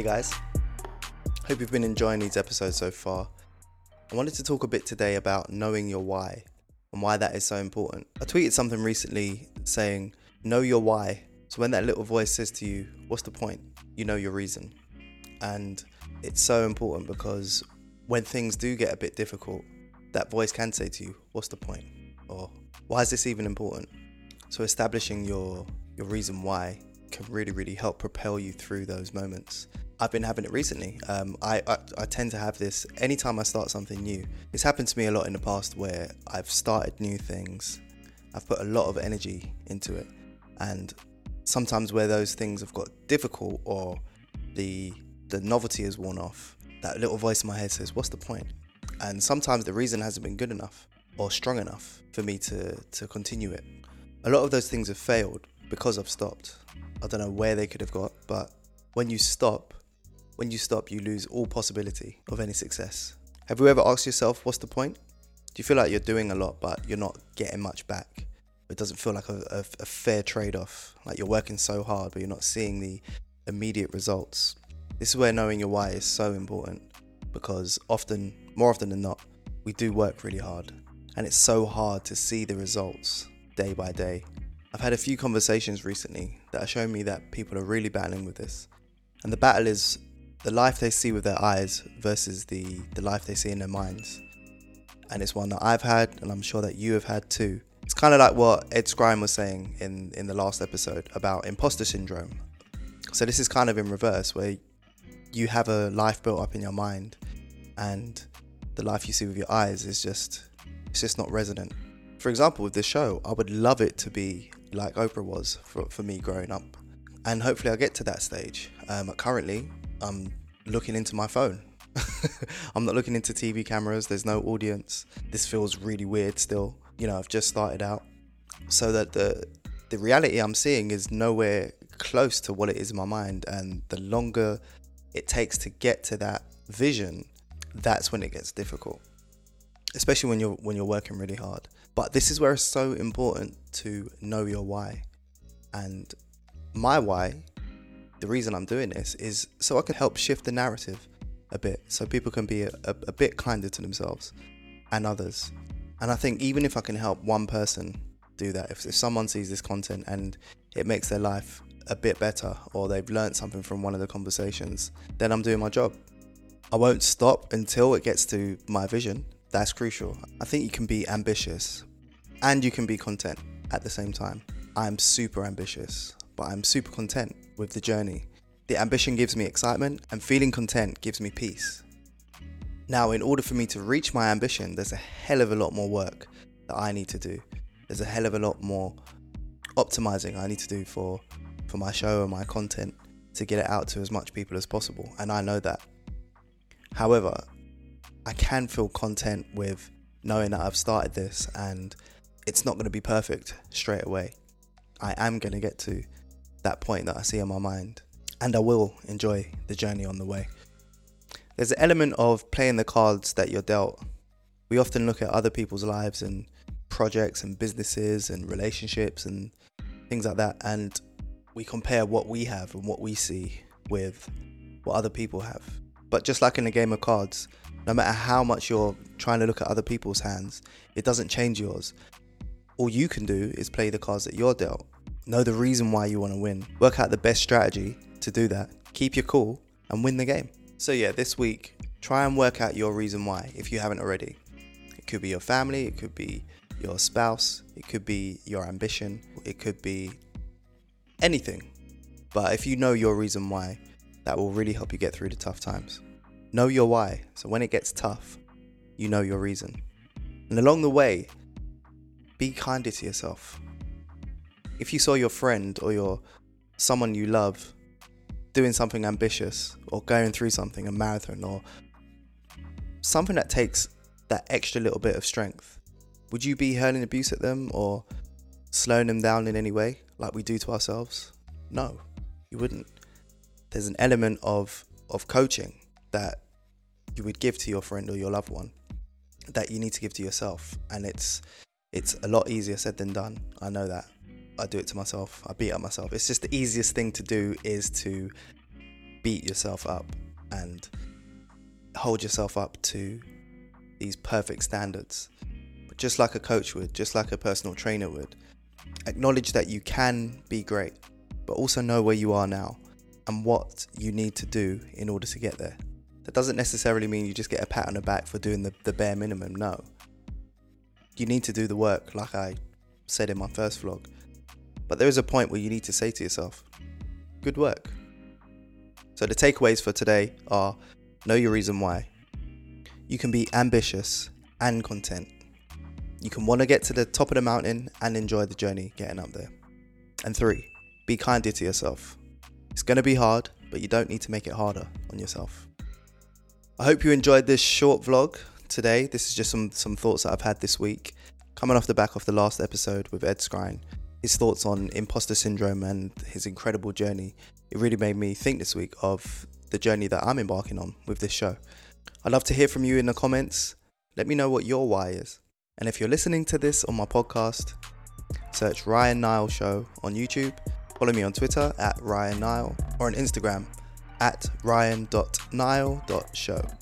Hey guys, hope you've been enjoying these episodes so far. I wanted to talk a bit today about knowing your why and why that is so important. I tweeted something recently saying, Know your why. So when that little voice says to you, What's the point? You know your reason. And it's so important because when things do get a bit difficult, that voice can say to you, What's the point? Or why is this even important? So establishing your your reason why can really, really help propel you through those moments. I've been having it recently. Um, I, I, I tend to have this anytime I start something new. It's happened to me a lot in the past where I've started new things. I've put a lot of energy into it, and sometimes where those things have got difficult or the the novelty has worn off, that little voice in my head says, "What's the point?" And sometimes the reason hasn't been good enough or strong enough for me to to continue it. A lot of those things have failed because I've stopped. I don't know where they could have got, but when you stop, when you stop, you lose all possibility of any success. Have you ever asked yourself, what's the point? Do you feel like you're doing a lot, but you're not getting much back? It doesn't feel like a, a, a fair trade off. Like you're working so hard, but you're not seeing the immediate results. This is where knowing your why is so important because often, more often than not, we do work really hard. And it's so hard to see the results day by day. I've had a few conversations recently that are showing me that people are really battling with this. And the battle is the life they see with their eyes versus the, the life they see in their minds. And it's one that I've had, and I'm sure that you have had too. It's kind of like what Ed Skrein was saying in, in the last episode about imposter syndrome. So, this is kind of in reverse, where you have a life built up in your mind, and the life you see with your eyes is just, it's just not resonant. For example, with this show, I would love it to be like Oprah was for, for me growing up. And hopefully I'll get to that stage. Um, currently, I'm looking into my phone. I'm not looking into TV cameras, there's no audience. This feels really weird still. You know, I've just started out. So that the the reality I'm seeing is nowhere close to what it is in my mind. And the longer it takes to get to that vision, that's when it gets difficult. Especially when you're when you're working really hard. But this is where it's so important to know your why. And my why, the reason I'm doing this is so I can help shift the narrative a bit, so people can be a, a, a bit kinder to themselves and others. And I think even if I can help one person do that, if, if someone sees this content and it makes their life a bit better or they've learned something from one of the conversations, then I'm doing my job. I won't stop until it gets to my vision that's crucial. I think you can be ambitious and you can be content at the same time. I'm super ambitious, but I'm super content with the journey. The ambition gives me excitement, and feeling content gives me peace. Now, in order for me to reach my ambition, there's a hell of a lot more work that I need to do. There's a hell of a lot more optimizing I need to do for, for my show and my content to get it out to as much people as possible, and I know that. However, I can feel content with knowing that I've started this and it's not going to be perfect straight away. I am going to get to that point that I see in my mind and I will enjoy the journey on the way. There's an element of playing the cards that you're dealt. We often look at other people's lives and projects and businesses and relationships and things like that and we compare what we have and what we see with what other people have. But just like in a game of cards, no matter how much you're trying to look at other people's hands, it doesn't change yours. All you can do is play the cards that you're dealt. Know the reason why you want to win. Work out the best strategy to do that. Keep your cool and win the game. So, yeah, this week, try and work out your reason why if you haven't already. It could be your family, it could be your spouse, it could be your ambition, it could be anything. But if you know your reason why, that will really help you get through the tough times. Know your why. So when it gets tough, you know your reason. And along the way, be kinder to yourself. If you saw your friend or your someone you love doing something ambitious or going through something, a marathon or something that takes that extra little bit of strength, would you be hurling abuse at them or slowing them down in any way like we do to ourselves? No, you wouldn't. There's an element of of coaching that you would give to your friend or your loved one that you need to give to yourself and it's it's a lot easier said than done i know that i do it to myself i beat up myself it's just the easiest thing to do is to beat yourself up and hold yourself up to these perfect standards. But just like a coach would, just like a personal trainer would, acknowledge that you can be great, but also know where you are now and what you need to do in order to get there. That doesn't necessarily mean you just get a pat on the back for doing the, the bare minimum, no. You need to do the work, like I said in my first vlog. But there is a point where you need to say to yourself, good work. So the takeaways for today are know your reason why. You can be ambitious and content. You can want to get to the top of the mountain and enjoy the journey getting up there. And three, be kinder to yourself. It's going to be hard, but you don't need to make it harder on yourself. I hope you enjoyed this short vlog today. This is just some, some thoughts that I've had this week. Coming off the back of the last episode with Ed Skrein, his thoughts on imposter syndrome and his incredible journey, it really made me think this week of the journey that I'm embarking on with this show. I'd love to hear from you in the comments. Let me know what your why is. And if you're listening to this on my podcast, search Ryan Nile Show on YouTube Follow me on Twitter at Ryan Nile or on Instagram at ryan.nile.show.